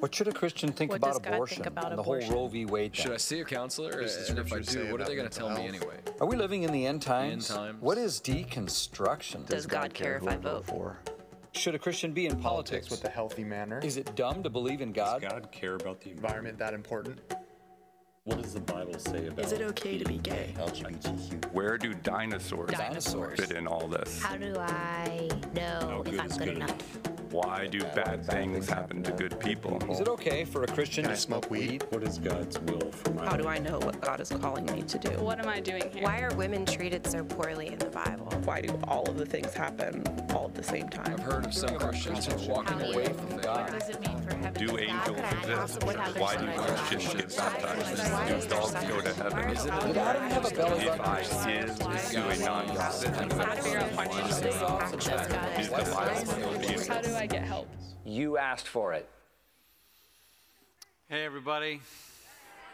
What should a Christian think What about does God abortion think about and the whole abortion? Roe v. Wade Should? I see a counselor? What does And if I do, what are they going to tell me anyway? Are we living in the end times? times. What is deconstruction? Does God care if I vote? for? Should a Christian be in politics? Politics with a healthy manner. Is it dumb to believe in God? Does God? God care about the environment that important? What does the Bible say about Is it okay to be gay? LGBTQ? Where do dinosaurs Dinosaurs. fit in all this? How do I know good if I'm is good good enough? Why do bad things happen to good people? Is it okay for a Christian Can I to smoke weed? What is God's will for my How do? I know what God is calling me to do? What am I doing here? Why are women treated so poorly in the Bible? Why do all of the things happen all at the same time? I've heard of some Christians walking away from God. What does it mean for heaven? Do angels exist? Why do Christians get baptized? Do dogs go to heaven? Did Adam have a belly If button? I sin to a non-Christian, figure out financially. is the Bible being How do I get help? You asked for it. Hey, everybody.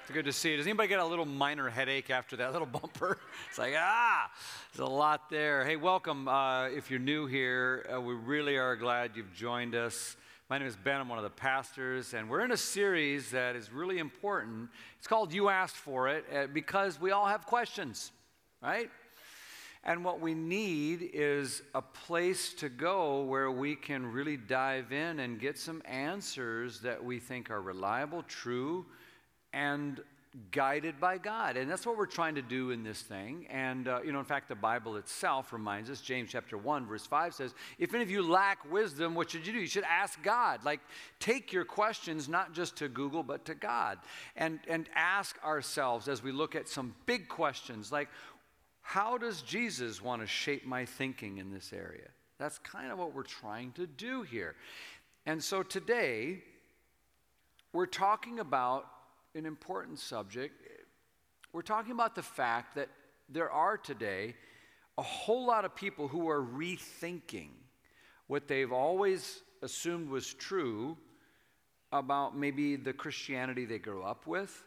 It's good to see you. Does anybody get a little minor headache after that little bumper? It's like, ah, there's a lot there. Hey, welcome. Uh, if you're new here, uh, we really are glad you've joined us. My name is Ben. I'm one of the pastors, and we're in a series that is really important. It's called You Asked For It uh, because we all have questions, right? And what we need is a place to go where we can really dive in and get some answers that we think are reliable, true, and guided by God. And that's what we're trying to do in this thing. And, uh, you know, in fact, the Bible itself reminds us, James chapter 1, verse 5 says, If any of you lack wisdom, what should you do? You should ask God. Like, take your questions not just to Google, but to God. And, and ask ourselves as we look at some big questions like, how does Jesus want to shape my thinking in this area? That's kind of what we're trying to do here. And so today, we're talking about an important subject. We're talking about the fact that there are today a whole lot of people who are rethinking what they've always assumed was true about maybe the Christianity they grew up with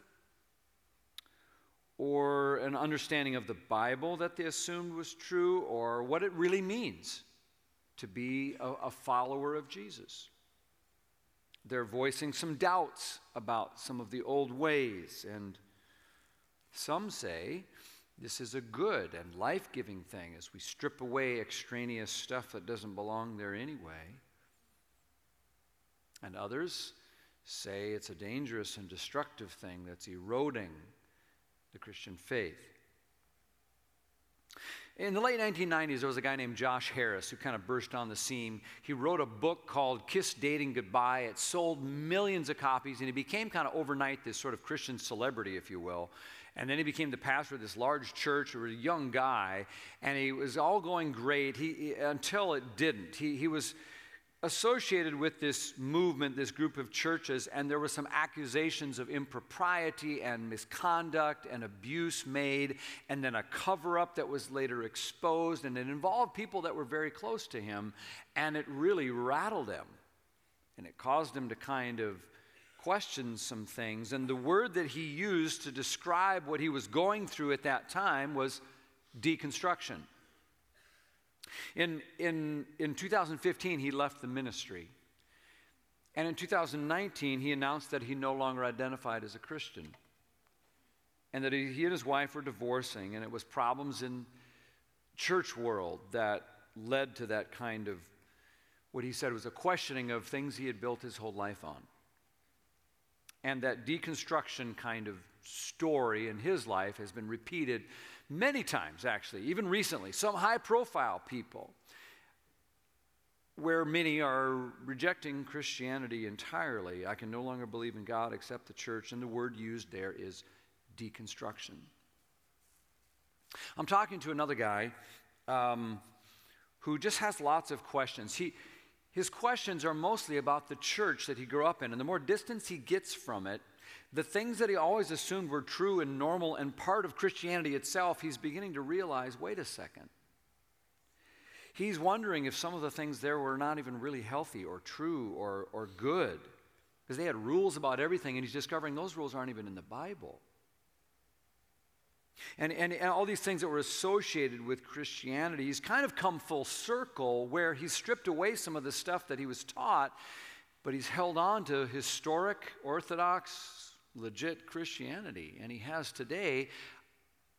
or an understanding of the Bible that they assumed was true, or what it really means to be a, a, follower of Jesus. They're voicing some doubts about some of the old ways, and some say this is a good and life giving thing as we strip away extraneous stuff that doesn't belong there anyway. And others say it's a dangerous and destructive thing that's eroding the Christian faith. In the late 1990s, there was a guy named Josh Harris who kind of burst on the scene. He wrote a book called Kiss Dating Goodbye. It sold millions of copies, and he became kind of overnight this sort of Christian celebrity, if you will. And then he became the pastor of this large church. He was a young guy, and he was all going great he, until it didn't. He, he was associated with this movement, this group of churches, and there were some accusations of impropriety and misconduct and abuse made, and then a cover up that was later exposed, and it involved people that were very close to him, and it really rattled him. And it caused him to kind of question some things. And the word that he used to describe what he was going through at that time was deconstruction. In, in, in 2015, he left the ministry. And in 2019, he announced that he no longer identified as a Christian. And that he, he and his wife were divorcing, and it was problems in church world that led to that kind of what he said was a questioning of things he had built his whole life on. And that deconstruction kind of story in his life has been repeated many times, actually, even recently. Some high profile people, where many are rejecting Christianity entirely. I can no longer believe in God except the church, and the word used there is deconstruction. I'm talking to another guy um, who just has lots of questions. He, his questions are mostly about the church that he grew up in, and the more distance he gets from it, the things that he always assumed were true and normal and part of Christianity itself, he's beginning to realize wait a second. He's wondering if some of the things there were not even really healthy or true or, or good, because they had rules about everything, and he's discovering those rules aren't even in the Bible. And, and, and, all these things that were associated with Christianity, he's kind of come full circle where he's stripped away some of the stuff that he was taught but he's held on to historic, orthodox, legit Christianity. And he has today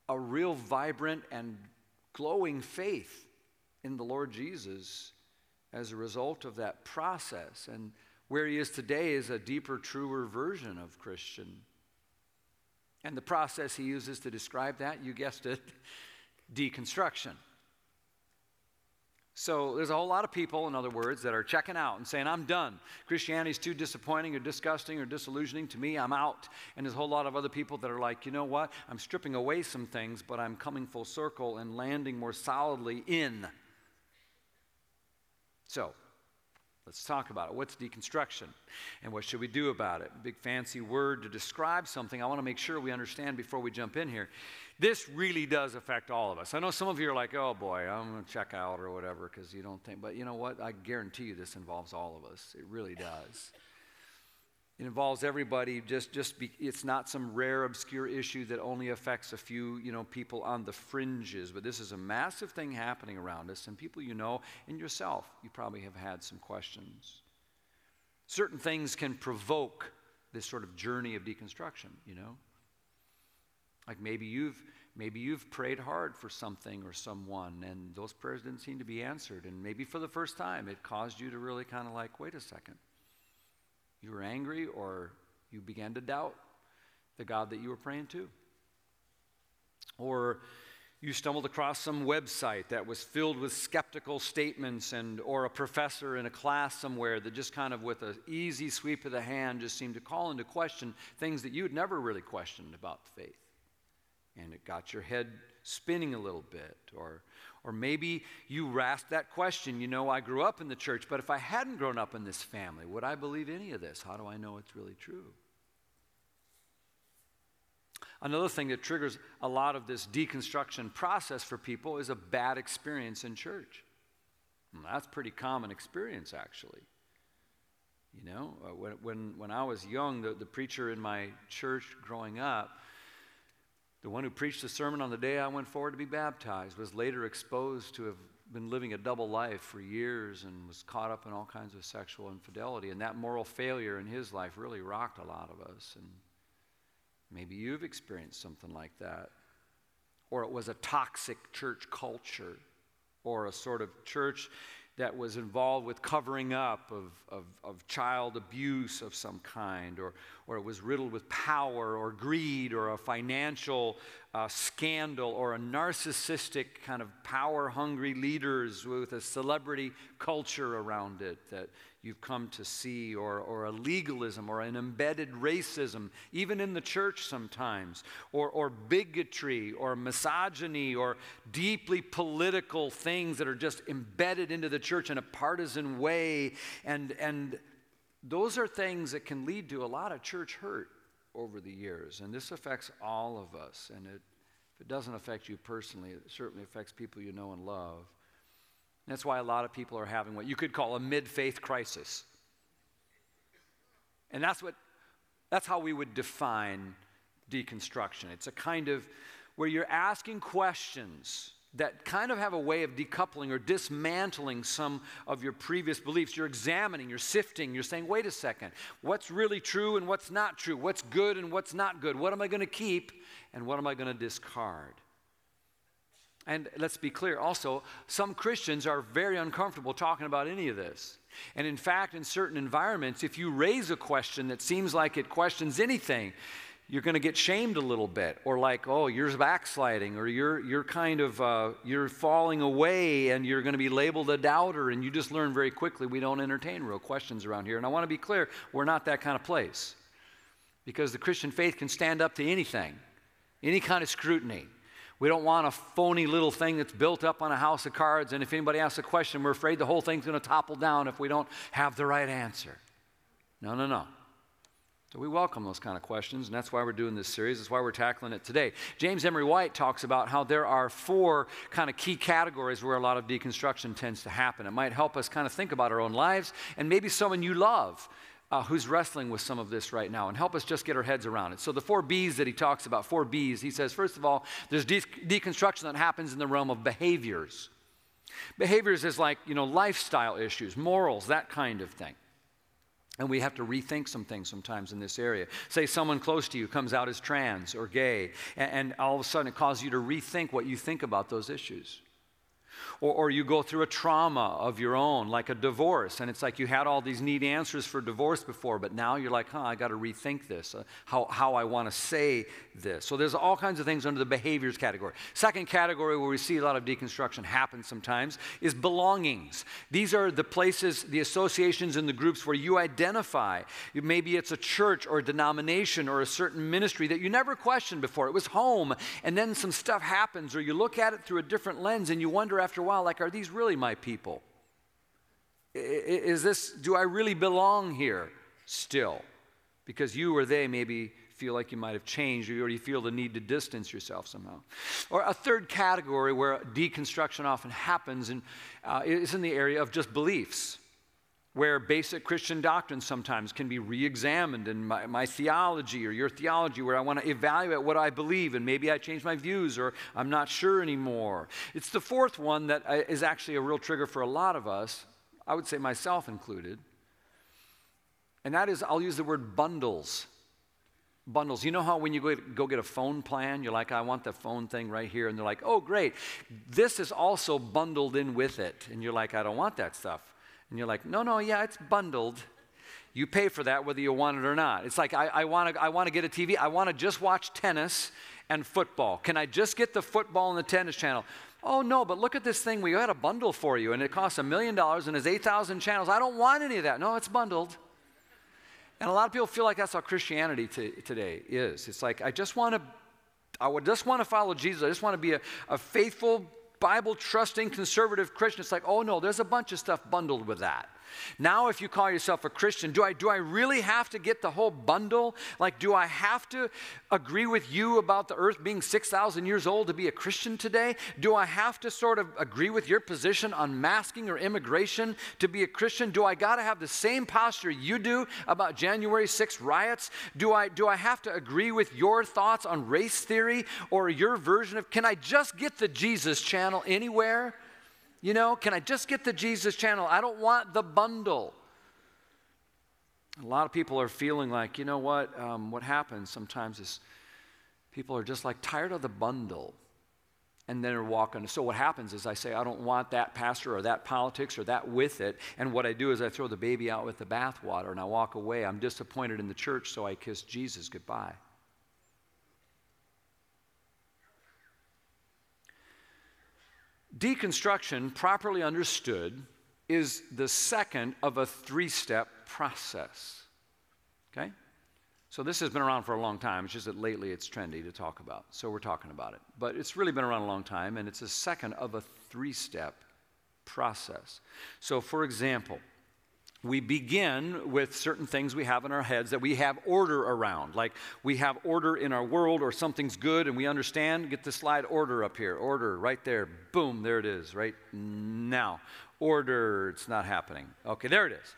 a real vibrant and glowing faith in the Lord Jesus as a result of that process. And where he is today is a deeper, truer version of Christian. And the process he uses to describe that, you guessed it, deconstruction. So there's a whole lot of people, in other words, that are checking out and saying, I'm done. Christianity's too disappointing or disgusting or disillusioning to me. I'm out. And there's a whole lot of other people that are like, you know what? I'm stripping away some things, but I'm coming full circle and landing more solidly in. So let's talk about it. What's deconstruction? And what should we do about it? Big fancy word to describe something I want to make sure we understand before we jump in here. This really does affect all of us. I know some of you are like, oh boy, I'm going to check out or whatever because you don't think, but you know what? I guarantee you this involves all of us. It really does. It involves everybody. Just, just be, it's not some rare, obscure issue that only affects a few, you know, people on the fringes. But this is a massive thing happening around us, and people you know and yourself, you probably have had some questions. Certain things can provoke this sort of journey of deconstruction. You know, like maybe you've maybe you've prayed hard for something or someone, and those prayers didn't seem to be answered, and maybe for the first time it caused you to really kind of like, wait a second you were angry or you began to doubt the God that you were praying to. Or you stumbled across some website that was filled with skeptical statements and or a professor in a class somewhere that just kind of with an easy sweep of the hand just seemed to call into question things that you had never really questioned about faith and it got your head spinning a little bit or or maybe you asked that question, you know, I grew up in the church, but if I hadn't grown up in this family, would I believe any of this? How do I know it's really true? Another thing that triggers a lot of this deconstruction process for people is a bad experience in church. And that's pretty common experience, actually. You know, uh, when, when, when I was young, the, the preacher in my church growing up, the one who preached the sermon on the day I went forward to be baptized was later exposed to have been living a double life for years and was caught up in all kinds of sexual infidelity. And that moral failure in his life really rocked a lot of us. And maybe you've experienced something like that. Or it was a toxic church culture, or a sort of church that was involved with covering up of, of, of, child abuse of some kind, or, or it was riddled with power or greed or a financial uh, scandal or a narcissistic kind of power hungry leaders with a celebrity culture around it that you've come to see, or, or a legalism or an embedded racism, even in the church sometimes, or, or bigotry or misogyny or deeply political things that are just embedded into the church in a partisan way. And, and those are things that can lead to a lot of church hurt over the years. And this affects all of us. And it, if it doesn't affect you personally, it certainly affects people you know and love. That's why a lot of people are having what you could call a mid faith crisis. And that's what that's how we would define deconstruction. It's a kind of where you're asking questions that kind of have a way of decoupling or dismantling some of your previous beliefs. You're examining, you're sifting, you're saying, wait a second, what's really true and what's not true? What's good and what's not good? What am I going to keep and what am I going to discard? And let's be clear also, some Christians are very uncomfortable talking about any of this. And in fact, in certain environments, if you raise a question that seems like it questions anything, you're going to get shamed a little bit, or like, oh, you're backsliding, or you're, you're kind of uh, you're falling away, and you're going to be labeled a doubter. And you just learn very quickly we don't entertain real questions around here. And I want to be clear, we're not that kind of place, because the Christian faith can stand up to anything, any kind of scrutiny. We don't want a phony little thing that's built up on a house of cards, and if anybody asks a question, we're afraid the whole thing's going to topple down if we don't have the right answer. No, no, no. So we welcome those kind of questions, and that's why we're doing this series. That's why we're tackling it today. James Emery White talks about how there are four kind of key categories where a lot of deconstruction tends to happen. It might help us kind of think about our own lives and maybe someone you love uh, who's wrestling with some of this right now and help us just get our heads around it. So, the four B's that he talks about, four B's, he says, first of all, there's de- deconstruction that happens in the realm of behaviors. Behaviors is like, you know, lifestyle issues, morals, that kind of thing. And we have to rethink some things sometimes in this area. Say someone close to you comes out as trans or gay, and, and all of a sudden it causes you to rethink what you think about those issues. Or, or, you go through a trauma of your own, like a divorce, and it's like you had all these neat answers for divorce before, but now you're like, huh, I got to rethink this, uh, how, how I want to say this. So there's all kinds of things under the behaviors category. Second category where we see a lot of deconstruction happen sometimes is belongings. These are the places, the associations, and the groups where you identify. Maybe it's a church or a denomination or a certain ministry that you never questioned before. It was home, and then some stuff happens, or you look at it through a different lens and you wonder after a while, like, are these really my people? Is this, do I really belong here still? Because you or they maybe feel like you might have changed or you already feel the need to distance yourself somehow. Or a third category where deconstruction often happens and, uh, is in the area of just beliefs where basic Christian doctrines sometimes can be re examined in my, my, theology or your theology, where I want to evaluate what I believe and maybe I change my views or I'm not sure anymore. It's the fourth one that uh, actually a real trigger for a lot of us, I would say myself included. And that is, I'll use the word bundles. Bundles. You know how when you go, go get a phone plan, you're like, I want the phone thing right here. And they're like, oh, great. This is also bundled in with it. And you're like, I don't want that stuff. And you're like, no, no, yeah, it's bundled. You pay for that whether you want it or not. It's like, I, I want to I wanna get a TV. I want to just watch tennis and football. Can I just get the football and the tennis channel? Oh, no, but look at this thing. We got a bundle for you, and it costs a million dollars and has 8,000 channels. I don't want any of that. No, it's bundled. And a lot of people feel like that's how Christianity t- today is. It's like, I just want to. I would just want to follow Jesus. I just want to be a, a faithful Bible trusting conservative Christian, it's like, oh no, there's a bunch of stuff bundled with that. Now, if you call yourself a Christian, do I, do I really have to get the whole bundle? Like, do I have to agree with you about the earth being 6,000 years old to be a Christian today? Do I have to sort of agree with your position on masking or immigration to be a Christian? Do I got to have the same posture you do about January 6 riots? Do I, do I have to agree with your thoughts on race theory or your version of, can I just get the Jesus channel anywhere? You know, can I just get the Jesus channel? I don't want the bundle. A lot of people are feeling like, you know what? Um, what happens sometimes is people are just like tired of the bundle and then they're walking. So what happens is I say, I don't want that pastor or that politics or that with it. And what I do is I throw the baby out with the bathwater and I walk away. I'm disappointed in the church, so I kiss Jesus goodbye. Deconstruction, properly understood, is the second of a three step process. Okay? So this has been around for a long time. It's just that lately it's trendy to talk about. So we're talking about it. But it's really been around a long time, and it's a second of a three step process. So, for example, we begin with certain things we have in our heads that we have order around. Like we have order in our world or something's good and we understand. Get the slide order up here. Order right there. Boom, there it is, right now. Order, it's not happening. Okay, there it is.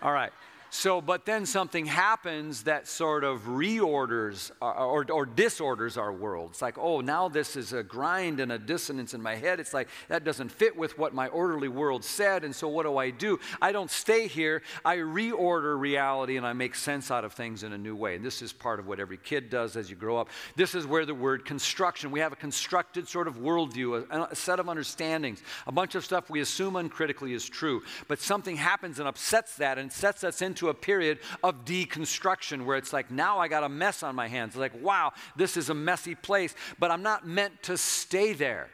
All right. So, but then something happens that sort of reorders or, or, or, disorders our world. It's like, oh, now this is a grind and a dissonance in my head. It's like that doesn't fit with what my orderly world said. And so, what do I do? I don't stay here. I reorder reality and I make sense out of things in a new way. And this is part of what every kid does as you grow up. This is where the word construction, we have a constructed sort of worldview, a, a set of understandings, a bunch of stuff we assume uncritically is true. But something happens and upsets that and sets us into a period of deconstruction where it's like, now I got a mess on my hands. It's like, wow, this is a messy place, but I'm not meant to stay there.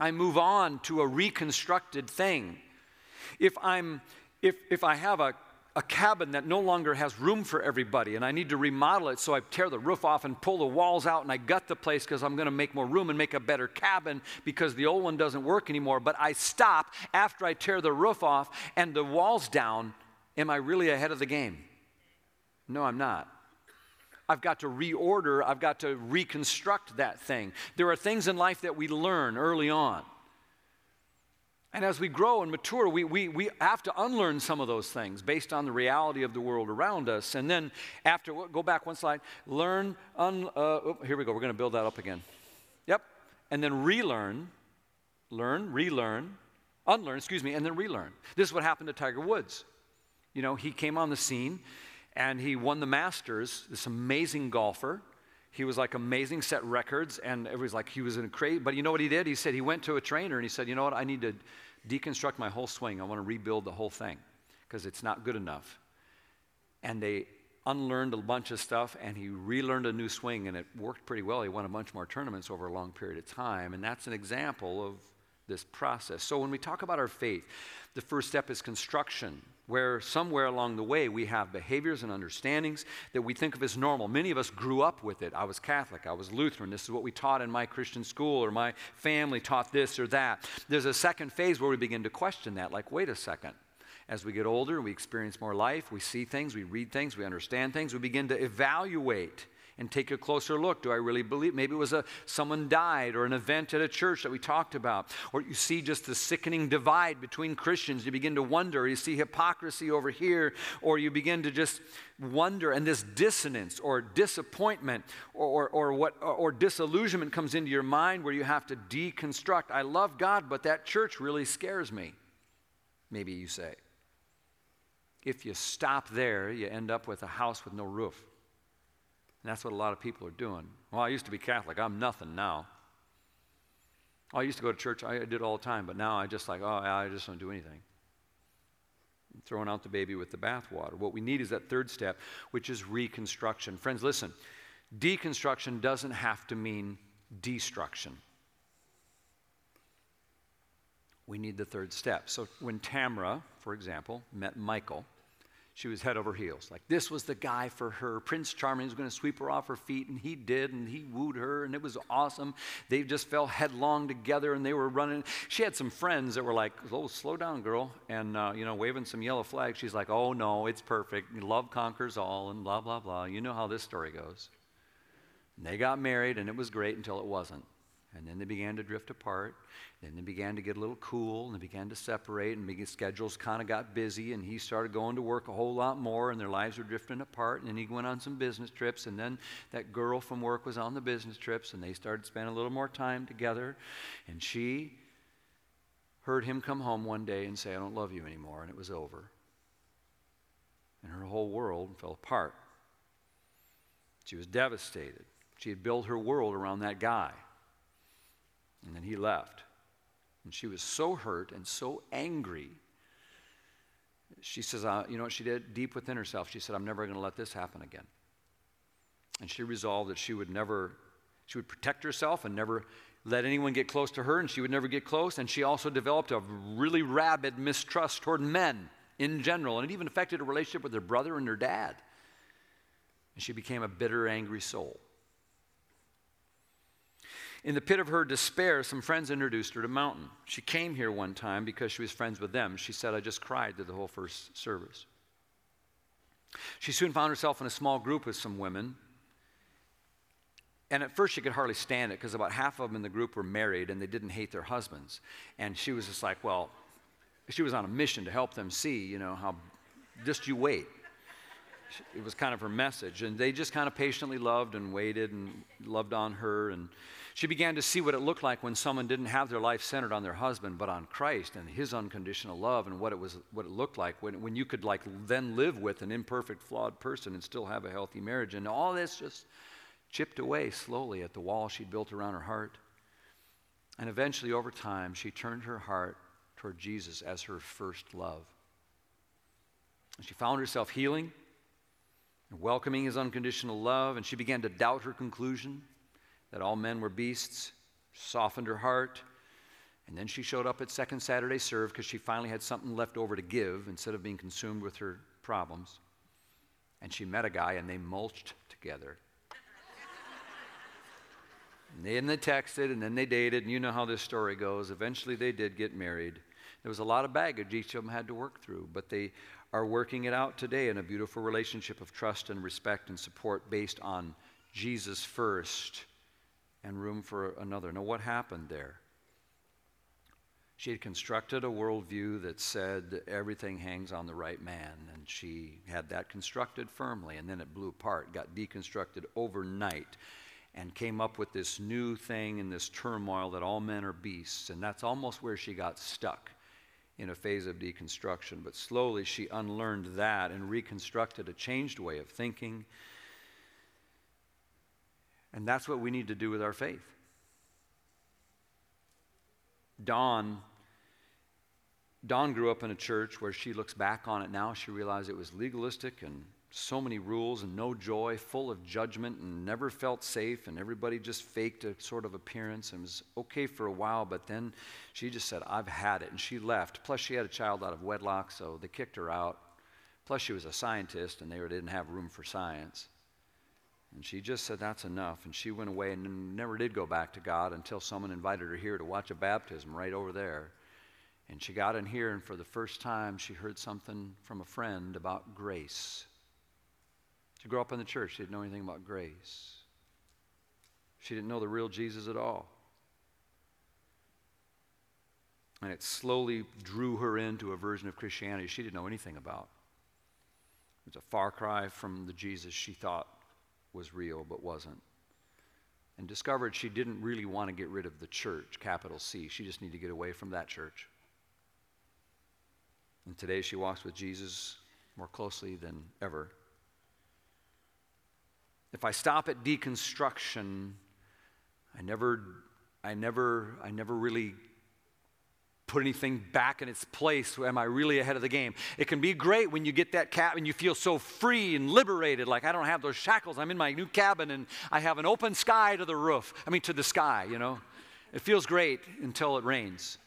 I move on to a reconstructed thing. If I'm if if I have a a cabin that no longer has room for everybody and I need to remodel it, so I tear the roof off and pull the walls out and I gut the place because I'm going to make more room and make a better cabin because the old one doesn't work anymore. But I stop after I tear the roof off and the walls down. Am I really ahead of the game? No, I'm not. I've got to reorder, I've got to reconstruct that thing. There are things in life that we learn early on. And as we grow and mature, we, we, we have to unlearn some of those things based on the reality of the world around us. And then, after, go back one slide, learn, un, uh, oh, here we go, we're going to build that up again. Yep. And then relearn, learn, relearn, unlearn, excuse me, and then relearn. This is what happened to Tiger Woods. you know, he came on the scene and he won the Masters, this amazing golfer. He was like amazing, set records, and was like he was in a crazy. But you know what he did? He said he went to a trainer and he said, You know what? I need to deconstruct my whole swing. I want to rebuild the whole thing because it's not good enough. And they unlearned a bunch of stuff and he relearned a new swing and it worked pretty well. He won a bunch more tournaments over a long period of time. And that's an example of this process. So when we talk about our faith, the first step is construction, where somewhere along the way we have behaviors and understandings that we think of as normal. Many of us grew up with it. I was Catholic, I was Lutheran, this is what we taught in my Christian school, or my family taught this or that. There's a second phase where we begin to question that, like, wait a second. As we get older, we experience more life, we see things, we read things, we understand things, we begin to evaluate and take a closer look. Do I really believe? Maybe it was a someone died or an event at a church that we talked about. Or you see just the sickening divide between Christians. You begin to wonder. You see hypocrisy over here, or you begin to just wonder, and this dissonance or disappointment or, or, or what or, or disillusionment comes into your mind where you have to deconstruct. I love God, but that church really scares me. Maybe you say. If you stop there, you end up with a house with no roof. And that's what a lot of people are doing. Well, I used to be Catholic. I'm nothing now. Oh, I used to go to church. I did all the time. But now I just like, oh, I just don't do anything. I'm throwing out the baby with the bathwater. What we need is that third step, which is reconstruction. Friends, listen. Deconstruction doesn't have to mean destruction. We need the third step. So when Tamra, for example, met Michael, she was head over heels. Like this was the guy for her. Prince Charming was going to sweep her off her feet, and he did, and he wooed her, and it was awesome. They just fell headlong together, and they were running. She had some friends that were like, "Oh, slow down, girl," and uh, you know, waving some yellow flags. She's like, "Oh no, it's perfect. Love conquers all," and blah blah blah. You know how this story goes. And they got married, and it was great until it wasn't. And then they began to drift apart. Then they began to get a little cool and they began to separate, and schedules kind of got busy. And he started going to work a whole lot more, and their lives were drifting apart. And then he went on some business trips, and then that girl from work was on the business trips, and they started spending a little more time together. And she heard him come home one day and say, I don't love you anymore, and it was over. And her whole world fell apart. She was devastated. She had built her world around that guy. And then he left. And she was so hurt and so angry. She says, uh, You know what she did? Deep within herself, she said, I'm never going to let this happen again. And she resolved that she would never, she would protect herself and never let anyone get close to her, and she would never get close. And she also developed a really rabid mistrust toward men in general, and it even affected her relationship with her brother and her dad. And she became a bitter, angry soul. In the pit of her despair, some friends introduced her to Mountain. She came here one time because she was friends with them. She said, I just cried through the whole first service. She soon found herself in a small group with some women. And at first, she could hardly stand it because about half of them in the group were married and they didn't hate their husbands. And she was just like, well, she was on a mission to help them see, you know, how just you wait. It was kind of her message. And they just kind of patiently loved and waited and loved on her. And she began to see what it looked like when someone didn't have their life centered on their husband, but on Christ and his unconditional love and what it was what it looked like when, when you could like then live with an imperfect, flawed person and still have a healthy marriage. And all this just chipped away slowly at the wall she'd built around her heart. And eventually, over time, she turned her heart toward Jesus as her first love. And she found herself healing and welcoming his unconditional love, and she began to doubt her conclusion that all men were beasts, softened her heart. And then she showed up at Second Saturday Serve because she finally had something left over to give instead of being consumed with her problems. And she met a guy and they mulched together. and then they texted and then they dated, and you know how this story goes. Eventually they did get married. There was a lot of baggage each of them had to work through, but they are working it out today in a beautiful relationship of trust and respect and support based on Jesus first and room for another. Now, what happened there? She had constructed a worldview that said everything hangs on the right man, and she had that constructed firmly, and then it blew apart, got deconstructed overnight, and came up with this new thing in this turmoil that all men are beasts, and that's almost where she got stuck in a phase of deconstruction. But slowly she unlearned that and reconstructed a changed way of thinking. And that's what we need to do with our faith. Dawn. Dawn grew up in a church where she looks back on it now. She realized it was legalistic and so many rules and no joy, full of judgment and never felt safe, and everybody just faked a sort of appearance and was okay for a while, but then she just said, I've had it, and she left. Plus, she had a child out of wedlock, so they kicked her out. Plus, she was a scientist, and they didn't have room for science. And she just said, That's enough. And she went away and never did go back to God until someone invited her here to watch a baptism right over there. And she got in here, and for the first time, she heard something from a friend about grace. She grew up in the church. She didn't know anything about grace. She didn't know the real Jesus at all. And it slowly drew her into a version of Christianity she didn't know anything about. It was a far cry from the Jesus she thought was real but wasn't. And discovered she didn't really want to get rid of the church, capital C. She just needed to get away from that church. And today she walks with Jesus more closely than ever. If I stop at deconstruction, I never, I never, I never really put anything back in its place. Am I really ahead of the game? It can be great when you get that cap and you feel so free and liberated, like I don't have those shackles. I'm in my new cabin and I have an open sky to the roof. I mean, to the sky, you know. It feels great until it rains.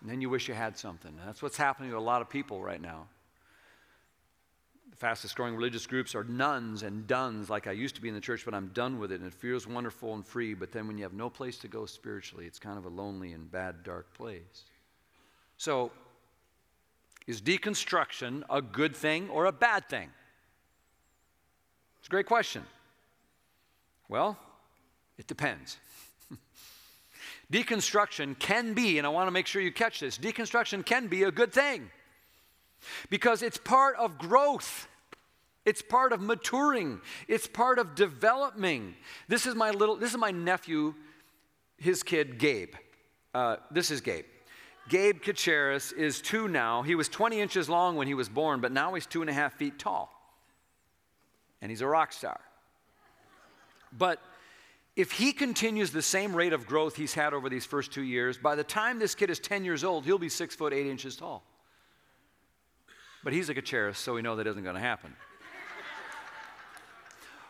And then you wish you had something. That's what's happening to a lot of people right now fastest growing religious groups are nones and dones, like I used to be in the church, but I'm done with it. And it feels wonderful and free. But then when you have no place to go spiritually, it's kind of a lonely and bad, dark place. So, is deconstruction a good thing or a bad thing? It's a great question. Well, it depends. deconstruction can be, and I want to make sure you catch this, deconstruction can be a good thing because it's part of growth. It's part of maturing. It's part of developing. This is my little, this is my nephew, his kid, Gabe. Uh, this is Gabe. Gabe Kacharis is two now. He was 20 inches long when he was born, but now he's two and a half feet tall. And he's a rock star. But if he continues the same rate of growth he's had over these first two years, by the time this kid is 10 years old, he'll be six foot eight inches tall. But he's a Kacharis, so we know that isn't going to happen.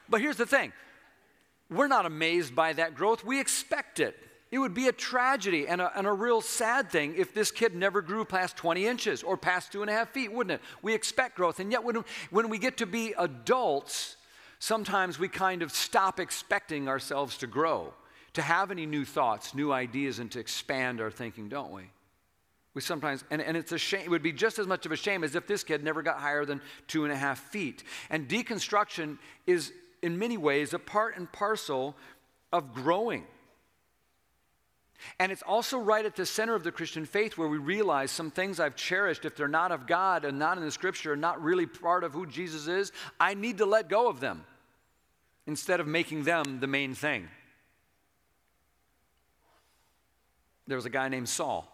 But here's the thing we're not amazed by that growth, we expect it. It would be a tragedy and a, and a real sad thing if this kid never grew past 20 inches or past two and a half feet, wouldn't it? We expect growth. And yet, when, when we get to be adults, sometimes we kind of stop expecting ourselves to grow, to have any new thoughts, new ideas, and to expand our thinking, don't we? We sometimes, and, and it's a shame, it would be just as much of a shame as if this kid never got higher than two and a half feet. And deconstruction is in many ways, a part and parcel of growing. And it's also right at the center of the Christian faith where we realize some things I've cherished, if they're not of God and not in the scripture and not really part of who Jesus is, I need to let go of them instead of making them the main thing. There was a guy named Saul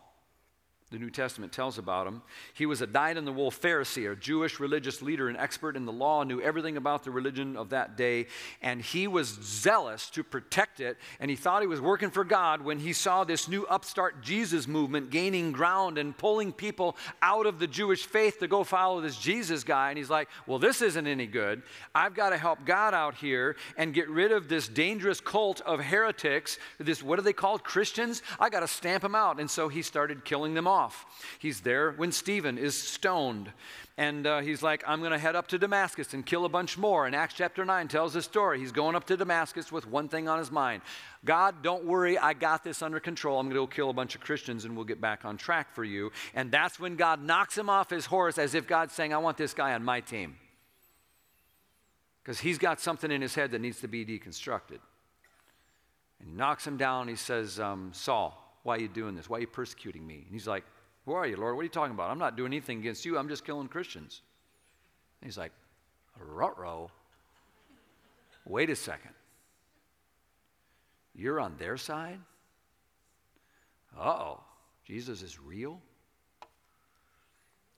the New Testament tells about him. He was a dyed in the wool Pharisee, a Jewish religious leader, an expert in the law, knew everything about the religion of that day, and he was zealous to protect it. And he thought he was working for God when he saw this new upstart Jesus movement gaining ground and pulling people out of the Jewish faith to go follow this Jesus guy. And he's like, Well, this isn't any good. I've got to help God out here and get rid of this dangerous cult of heretics. This, what are they called? Christians? I got to stamp them out. And so he started killing them off off. He's there when Stephen is stoned. And uh, he's like, I'm going to head up to Damascus and kill a bunch more. And Acts chapter 9 tells the story. He's going up to Damascus with one thing on his mind God, don't worry, I got this under control. I'm going to go kill a bunch of Christians and we'll get back on track for you. And that's when God knocks him off his horse as if God's saying, I want this guy on my team. Because he's got something in his head that needs to be deconstructed. And he knocks him down. He says, um, Saul, why are you doing this? Why are you persecuting me? And he's like, Who are you, Lord? What are you talking about? I'm not doing anything against you. I'm just killing Christians. And he's like, Rutro. Wait a second. You're on their side? Oh. Jesus is real?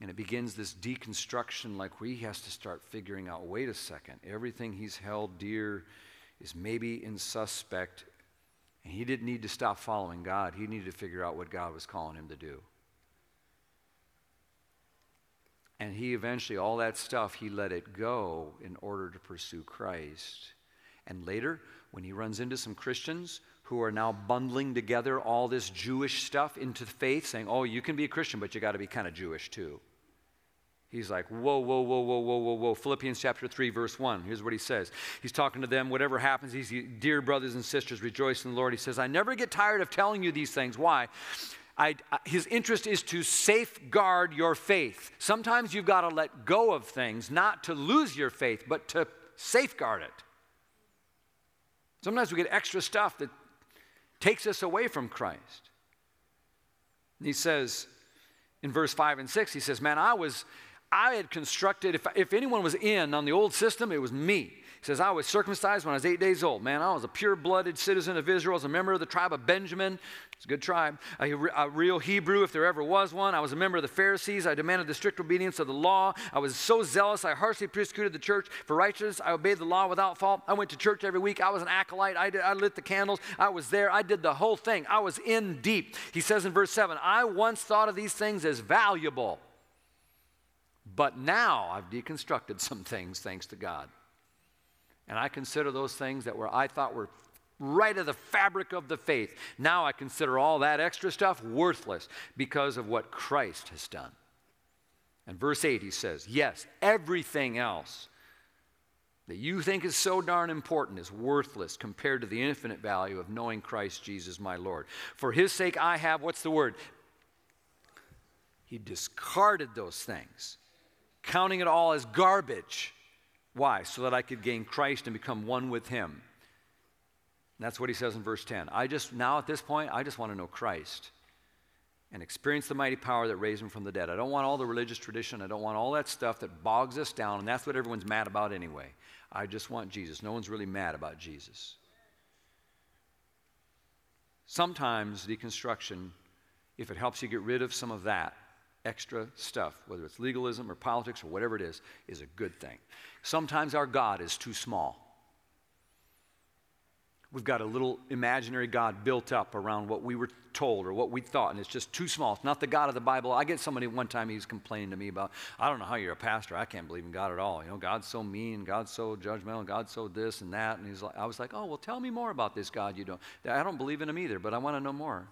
And it begins this deconstruction, like he has to start figuring out wait a second, everything he's held dear is maybe in suspect. And he didn't need to stop following God, he needed to figure out what God was calling him to do. And he eventually, all that stuff, he let it go in order to pursue Christ. And later, when he runs into some Christians who are now bundling together all this Jewish stuff into faith, saying, oh, you can be a Christian, but you got to be kind of Jewish too. He's like, whoa, whoa, whoa, whoa, whoa, whoa, whoa. Philippians chapter 3, verse 1. Here's what he says. He's talking to them, whatever happens, he's, dear brothers and sisters, rejoice in the Lord. He says, I never get tired of telling you these things. Why? I, his interest is to safeguard your faith. Sometimes you've got to let go of things, not to lose your faith, but to safeguard it. Sometimes we get extra stuff that takes us away from Christ. He says in verse 5 and 6, he says, Man, I was I had constructed, if, if anyone was in on the old system, it was me. He says, I was circumcised when I was eight days old. Man, I was a pure blooded citizen of Israel. I was a member of the tribe of Benjamin. It's a good tribe. A, a, real Hebrew, if there ever was one. I was a member of the Pharisees. I demanded the strict obedience of the law. I was so zealous, I harshly persecuted the church. For righteousness, I obeyed the law without fault. I went to church every week. I was an acolyte. I, did, I lit the candles. I was there. I did the whole thing. I was in deep. He says in verse 7 I once thought of these things as valuable but now I've deconstructed some things thanks to God. And I consider those things that were I thought were right of the fabric of the faith. Now I consider all that extra stuff worthless because of what Christ has done. And verse 8 he says, "Yes, everything else that you think is so darn important is worthless compared to the infinite value of knowing Christ Jesus my Lord. For his sake I have what's the word? He discarded those things counting it all as garbage. Why? So that I could gain Christ and become one with Him. And that's what he says in verse 10. I just, now at this point, I just want to know Christ and experience the mighty power that raised him from the dead. I don't want all the religious tradition. I don't want all that stuff that bogs us down, and that's what everyone's mad about anyway. I just want Jesus. No one's really mad about Jesus. Sometimes deconstruction, if it helps you get rid of some of that, extra stuff, whether it's legalism or politics or whatever it is, is a good thing. Sometimes our God is too small. We've got a little imaginary God built up around what we were told or what we thought, and it's just too small. It's not the God of the Bible. I get somebody one time he's complaining to me about, I don't know how you're a pastor. I can't believe in God at all. You know, God's so mean, God's so judgmental, God's so this and that. And he's like, I was like, oh, well, tell me more about this God you don't. I don't believe in him either, but I want to know more.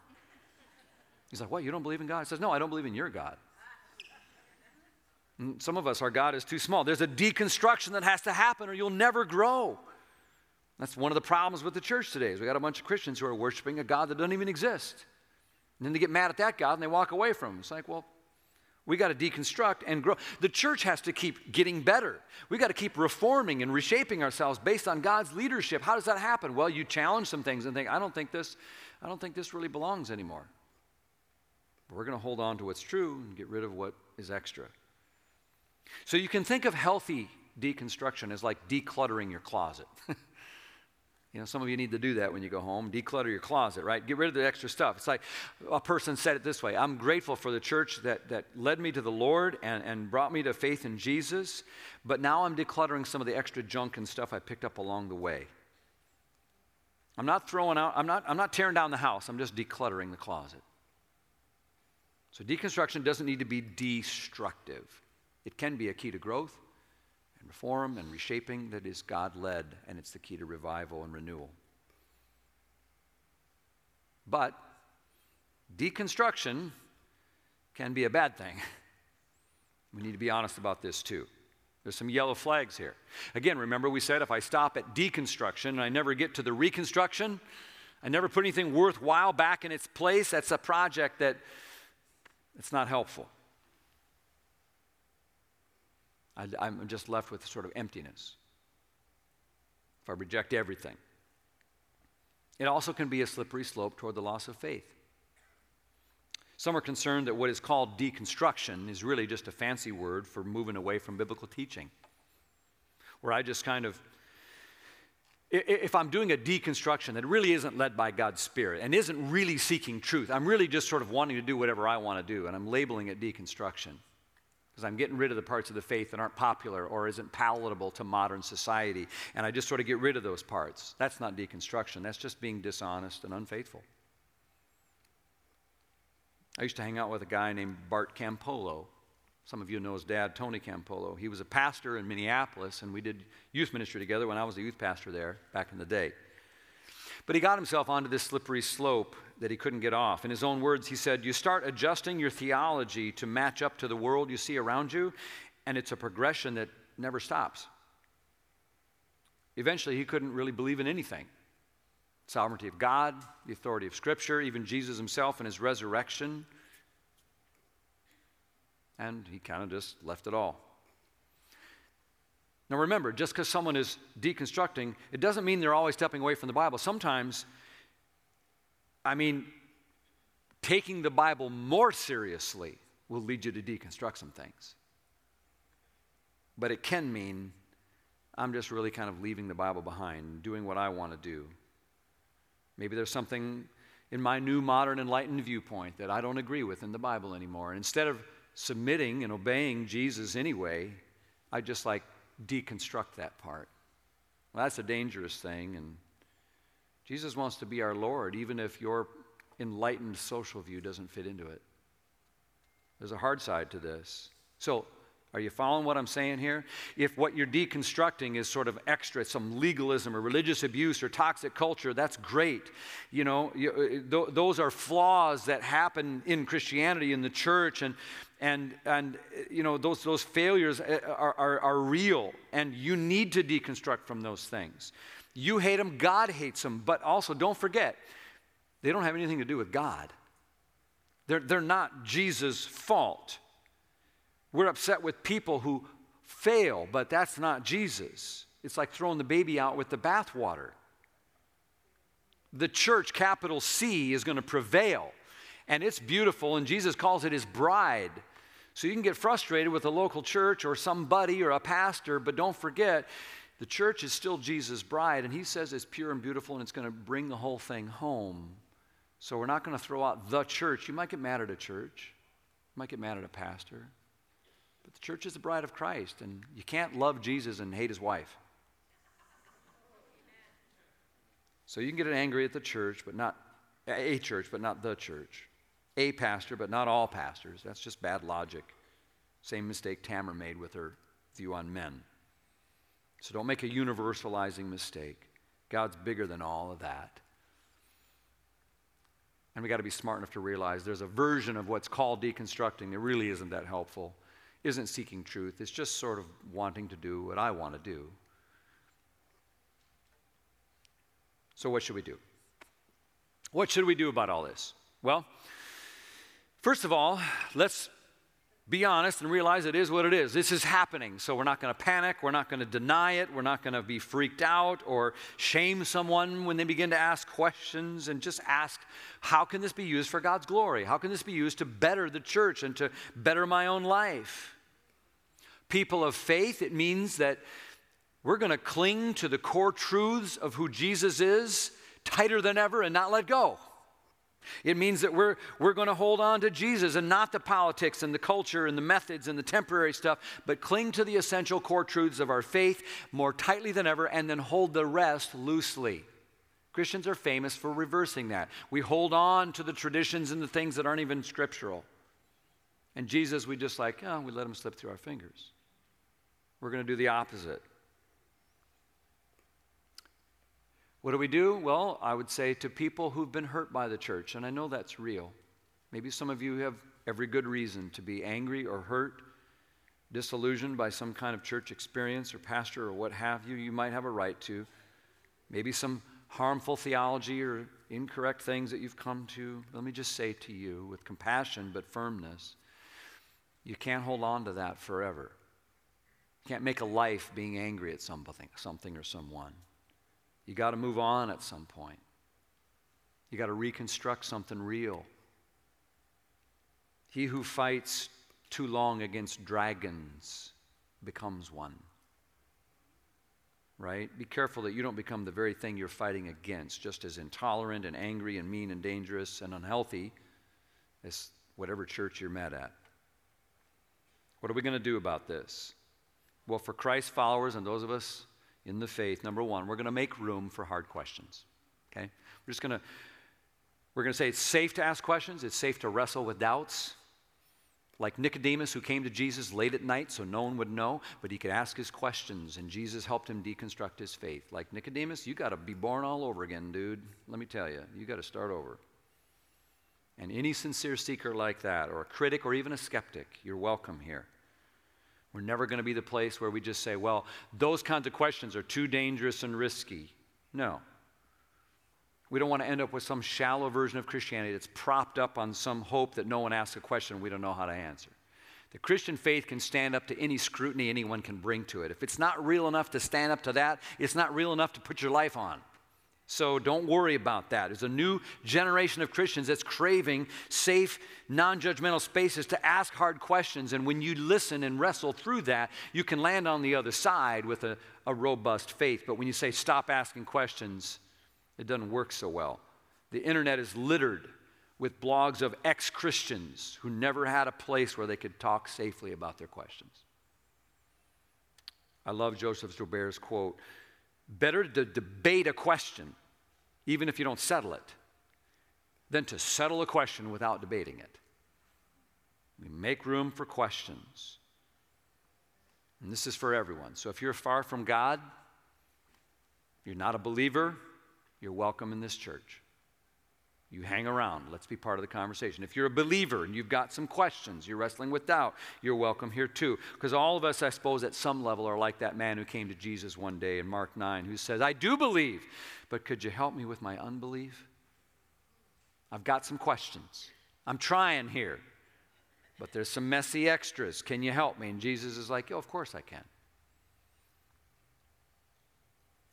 He's like, What? You don't believe in God? He says, No, I don't believe in your God. And some of us, our God is too small. There's a deconstruction that has to happen or you'll never grow. That's one of the problems with the church today is we got a bunch of Christians who are worshiping a God that doesn't even exist. And then they get mad at that God and they walk away from him. It's like, well, we got to deconstruct and grow. The church has to keep getting better. We got to keep reforming and reshaping ourselves based on God's leadership. How does that happen? Well, you challenge some things and think, I don't think this, I don't think this really belongs anymore. We're going to hold on to what's true and get rid of what is extra. So you can think of healthy deconstruction as like decluttering your closet. you know, some of you need to do that when you go home. Declutter your closet, right? Get rid of the extra stuff. It's like a person said it this way I'm grateful for the church that, that led me to the Lord and, and brought me to faith in Jesus, but now I'm decluttering some of the extra junk and stuff I picked up along the way. I'm not throwing out, I'm not, I'm not tearing down the house, I'm just decluttering the closet. So deconstruction doesn't need to be destructive. It can be a key to growth and reform and reshaping that is God led, and it's the key to revival and renewal. But deconstruction can be a bad thing. We need to be honest about this too. There's some yellow flags here. Again, remember we said if I stop at deconstruction and I never get to the reconstruction, I never put anything worthwhile back in its place, that's a project that it's not helpful. I, am just left with sort of emptiness if I reject everything. It also can be a slippery slope toward the loss of faith. Some are concerned that what is called deconstruction is really just a fancy word for moving away from biblical teaching, where I just kind of if I'm doing a deconstruction that really isn't led by God's Spirit and isn't really seeking truth, I'm really just sort of wanting to do whatever I want to do, and I'm labeling it deconstruction. because I'm getting rid of the parts of the faith that aren't popular or isn't palatable to modern society. And I just sort of get rid of those parts. That's not deconstruction, that's just being dishonest and unfaithful. I used to hang out with a guy named Bart Campolo. Some of you know his dad, Tony Campolo. He was a pastor in Minneapolis, and we did youth ministry together when I was a youth pastor there back in the day. But he got himself onto this slippery slope that he couldn't get off. In his own words, he said, You start adjusting your theology to match up to the world you see around you, and it's a progression that never stops. Eventually, he couldn't really believe in anything sovereignty of God, the authority of Scripture, even Jesus himself and his resurrection. And he kind of just left it all. Now remember, just because someone is deconstructing, it doesn't mean they're always stepping away from the Bible. Sometimes, I mean, taking the Bible more seriously will lead you to deconstruct some things. But it can mean I'm just really kind of leaving the Bible behind, doing what I want to do. Maybe there's something in my new modern enlightened viewpoint that I don't agree with in the Bible anymore. And instead of submitting and obeying Jesus anyway, I just like deconstruct that part. Well, that's a dangerous thing, and Jesus wants to be our Lord, even if your enlightened social view doesn't fit into it. There's a hard side to this. So, are you following what I'm saying here? If what you're deconstructing is sort of extra, some legalism or religious abuse or toxic culture, that's great. You know, you, uh, th- those are flaws that happen in Christianity, in the church, and, and, and uh, you know, those, those failures uh, are, are, are real, and you need to deconstruct from those things. You hate them, God hates them, but also don't forget, they don't have anything to do with God. They're, they're not Jesus' fault. We're upset with people who fail, but that's not Jesus. It's like throwing the baby out with the bathwater. The church, capital C, is going to prevail, and it's beautiful, and Jesus calls it his bride. So you can get frustrated with a local church or somebody or a pastor, but don't forget, the church is still Jesus' bride, and he says it's pure and beautiful and it's going to bring the whole thing home. So we're not going to throw out the church. You might get mad at a church, you might get mad at a pastor. The church is the bride of Christ, and you can't love Jesus and hate his wife. So you can get angry at the church, but not a church, but not the church. A pastor, but not all pastors. That's just bad logic. Same mistake Tamara made with her view on men. So don't make a universalizing mistake. God's bigger than all of that. And we got to be smart enough to realize there's a version of what's called deconstructing that really isn't that helpful, isn't seeking truth. It's just sort of wanting to do what I want to do. So, what should we do? What should we do about all this? Well, first of all, let's be honest and realize it is what it is. This is happening. So we're not going to panic. We're not going to deny it. We're not going to be freaked out or shame someone when they begin to ask questions and just ask, how can this be used for God's glory? How can this be used to better the church and to better my own life? People of faith, it means that we're going to cling to the core truths of who Jesus is tighter than ever and not let go. It means that we're, we're going to hold on to Jesus and not the politics and the culture and the methods and the temporary stuff, but cling to the essential core truths of our faith more tightly than ever and then hold the rest loosely. Christians are famous for reversing that. We hold on to the traditions and the things that aren't even scriptural. And Jesus, we just like, oh, we let him slip through our fingers. We're going to do the opposite. What do we do? Well, I would say to people who've been hurt by the church, and I know that's real. Maybe some of you have every good reason to be angry or hurt, disillusioned by some kind of church experience or pastor or what have you. You might have a right to. Maybe some harmful theology or incorrect things that you've come to. Let me just say to you with compassion but firmness you can't hold on to that forever. You can't make a life being angry at something, something or someone. You got to move on at some point. You got to reconstruct something real. He who fights too long against dragons becomes one. Right? Be careful that you don't become the very thing you're fighting against, just as intolerant and angry and mean and dangerous and unhealthy as whatever church you're met at. What are we going to do about this? Well, for Christ followers and those of us in the faith, number one, we're going to make room for hard questions. Okay? We're just going to we're going to say it's safe to ask questions, it's safe to wrestle with doubts. Like Nicodemus, who came to Jesus late at night so no one would know, but he could ask his questions, and Jesus helped him deconstruct his faith. Like Nicodemus, you got to be born all over again, dude. Let me tell you, you got to start over. And any sincere seeker like that, or a critic, or even a skeptic, you're welcome here. We're never going to be the place where we just say, well, those kinds of questions are too dangerous and risky. No. We don't want to end up with some shallow version of Christianity that's propped up on some hope that no one asks a question we don't know how to answer. The Christian faith can stand up to any scrutiny anyone can bring to it. If it's not real enough to stand up to that, it's not real enough to put your life on. So don't worry about that. There's a new generation of Christians that's craving safe, non judgmental spaces to ask hard questions. And when you listen and wrestle through that, you can land on the other side with a, a robust faith. But when you say stop asking questions, it doesn't work so well. The internet is littered with blogs of ex Christians who never had a place where they could talk safely about their questions. I love Joseph Joubert's quote better to debate a question, even if you don't settle it, than to settle a question without debating it. We make room for questions. And this is for everyone. So if you're far from God, you're not a believer, you're welcome in this church. You hang around. Let's be part of the conversation. If you're a believer and you've got some questions, you're wrestling with doubt, you're welcome here too. Because all of us, I suppose, at some level are like that man who came to Jesus one day in Mark 9 who says, I do believe, but could you help me with my unbelief? I've got some questions. I'm trying here, but there's some messy extras. Can you help me? And Jesus is like, Oh, of course I can.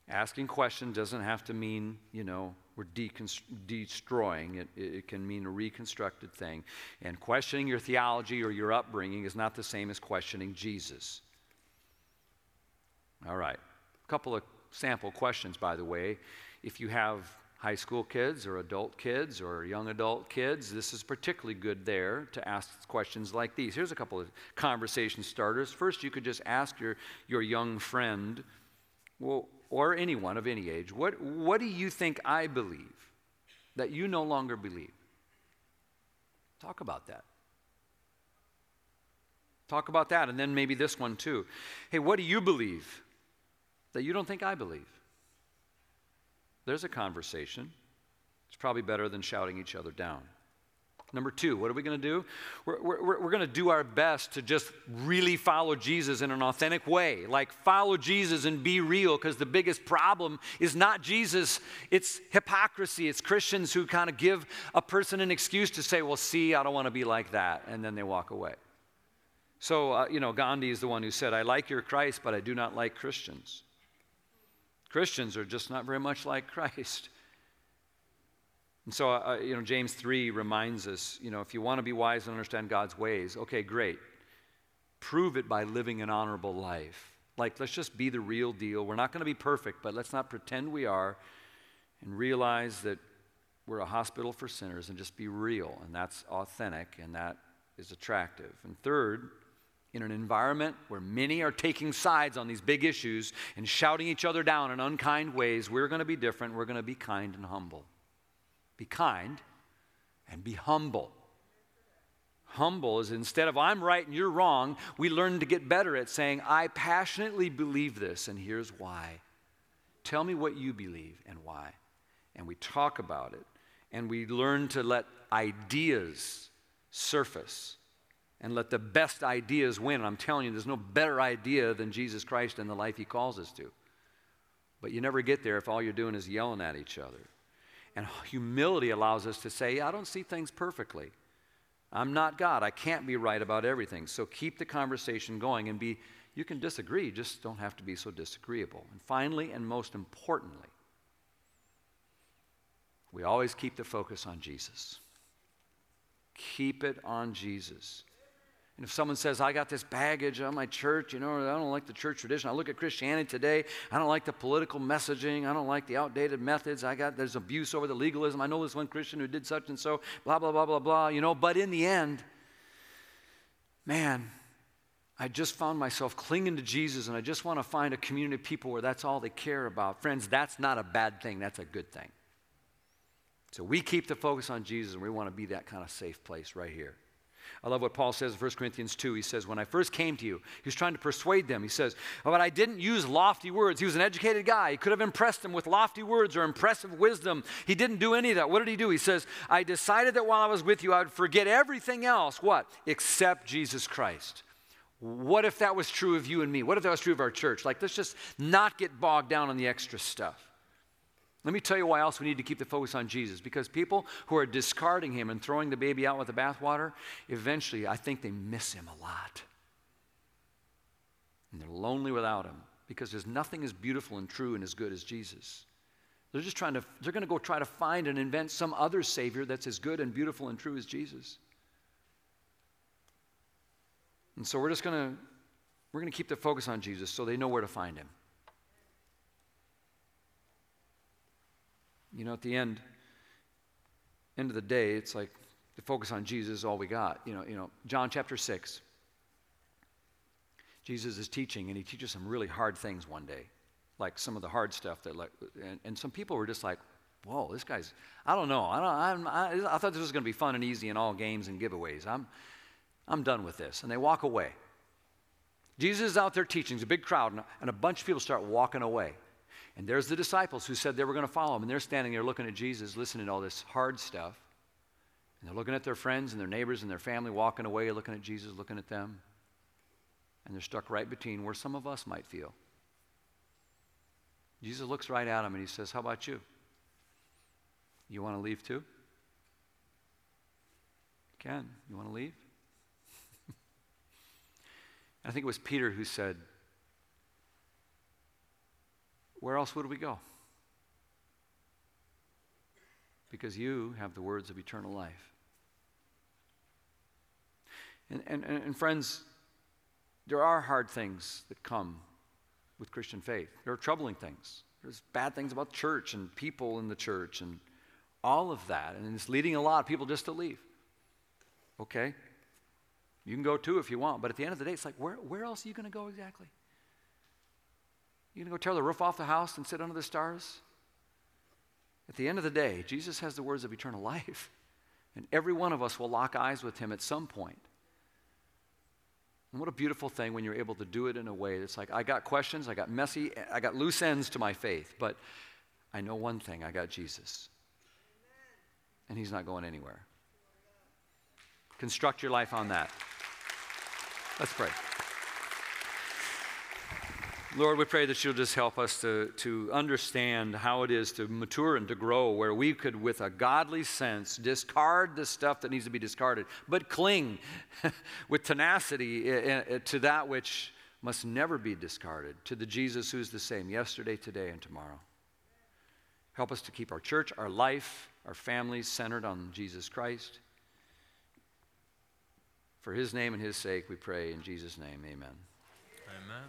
Asking questions doesn't have to mean, you know, we're destroying. It, it can mean a reconstructed thing. And questioning your theology or your upbringing is not the same as questioning Jesus. All right. A couple of sample questions, by the way. If you have high school kids or adult kids or young adult kids, this is particularly good there to ask questions like these. Here's a couple of conversation starters. First, you could just ask your, your young friend, well, or anyone of any age, what, what do you think I believe that you no longer believe? Talk about that. Talk about that, and then maybe this one too. Hey, what do you believe that you don't think I believe? There's a conversation. It's probably better than shouting each other down. Number two, what are we going to do? We're, we're, we're going to do our best to just really follow Jesus in an authentic way. Like, follow Jesus and be real, because the biggest problem is not Jesus, it's hypocrisy. It's Christians who kind of give a person an excuse to say, well, see, I don't want to be like that, and then they walk away. So, uh, you know, Gandhi is the one who said, I like your Christ, but I do not like Christians. Christians are just not very much like Christ. And so, uh, you know, James 3 reminds us, you know, if you want to be wise and understand God's ways, okay, great. Prove it by living an honorable life. Like, let's just be the real deal. We're not going to be perfect, but let's not pretend we are and realize that we're a hospital for sinners and just be real. And that's authentic and that is attractive. And third, in an environment where many are taking sides on these big issues and shouting each other down in unkind ways, we're going to be different. We're going to be kind and humble. Be kind and be humble. Humble is instead of I'm right and you're wrong, we learn to get better at saying, I passionately believe this and here's why. Tell me what you believe and why. And we talk about it and we learn to let ideas surface and let the best ideas win. I'm telling you, there's no better idea than Jesus Christ and the life he calls us to. But you never get there if all you're doing is yelling at each other. And humility allows us to say, I don't see things perfectly. I'm not God. I can't be right about everything. So keep the conversation going and be, you can disagree, just don't have to be so disagreeable. And finally, and most importantly, we always keep the focus on Jesus. Keep it on Jesus. And if someone says, I got this baggage on my church, you know, I don't like the church tradition. I look at Christianity today, I don't like the political messaging, I don't like the outdated methods. I got there's abuse over the legalism. I know this one Christian who did such and so, blah, blah, blah, blah, blah, you know, but in the end, man, I just found myself clinging to Jesus and I just want to find a community of people where that's all they care about. Friends, that's not a bad thing, that's a good thing. So we keep the focus on Jesus and we want to be that kind of safe place right here. I love what Paul says in 1 Corinthians 2. He says, When I first came to you, he was trying to persuade them. He says, oh, But I didn't use lofty words. He was an educated guy. He could have impressed them with lofty words or impressive wisdom. He didn't do any of that. What did he do? He says, I decided that while I was with you, I would forget everything else. What? Except Jesus Christ. What if that was true of you and me? What if that was true of our church? Like, let's just not get bogged down on the extra stuff. Let me tell you why else we need to keep the focus on Jesus. Because people who are discarding him and throwing the baby out with the bathwater, eventually I think they miss him a lot. And they're lonely without him because there's nothing as beautiful and true and as good as Jesus. They're just trying to, they're going to go try to find and invent some other Savior that's as good and beautiful and true as Jesus. And so we're just going to, we're going to keep the focus on Jesus so they know where to find him. You know, at the end, end of the day, it's like the focus on Jesus is all we got. You know, you know, John chapter 6. Jesus is teaching, and he teaches some really hard things one day, like some of the hard stuff that, like, and, and some people were just like, "Whoa, this guy's." I don't know. I don't. I, I thought this was going to be fun and easy and all games and giveaways. I'm, I'm done with this, and they walk away. Jesus is out there teaching. There's a big crowd, and a bunch of people start walking away. And there's the disciples who said they were going to follow him, and they're standing there looking at Jesus, listening to all this hard stuff. And they're looking at their friends and their neighbors and their family walking away, looking at Jesus, looking at them. And they're stuck right between where some of us might feel. Jesus looks right at them and he says, How about you? You want to leave too? Ken, you want to leave? I think it was Peter who said, where else would we go? Because you have the words of eternal life. And, and, and, friends, there are hard things that come with Christian faith. There are troubling things. There's bad things about church and people in the church and all of that. And it's leading a lot of people just to leave. Okay? You can go too if you want. But at the end of the day, it's like, where, where else are you going to go exactly? You gonna go tear the roof off the house and sit under the stars? At the end of the day, Jesus has the words of eternal life. And every one of us will lock eyes with him at some point. And what a beautiful thing when you're able to do it in a way that's like, I got questions, I got messy, I got loose ends to my faith, but I know one thing I got Jesus. And he's not going anywhere. Construct your life on that. Let's pray. Lord, we pray that you'll just help us to, to understand how it is to mature and to grow, where we could, with a godly sense, discard the stuff that needs to be discarded, but cling with tenacity to that which must never be discarded, to the Jesus who's the same yesterday, today, and tomorrow. Help us to keep our church, our life, our families centered on Jesus Christ. For his name and his sake, we pray in Jesus' name, amen.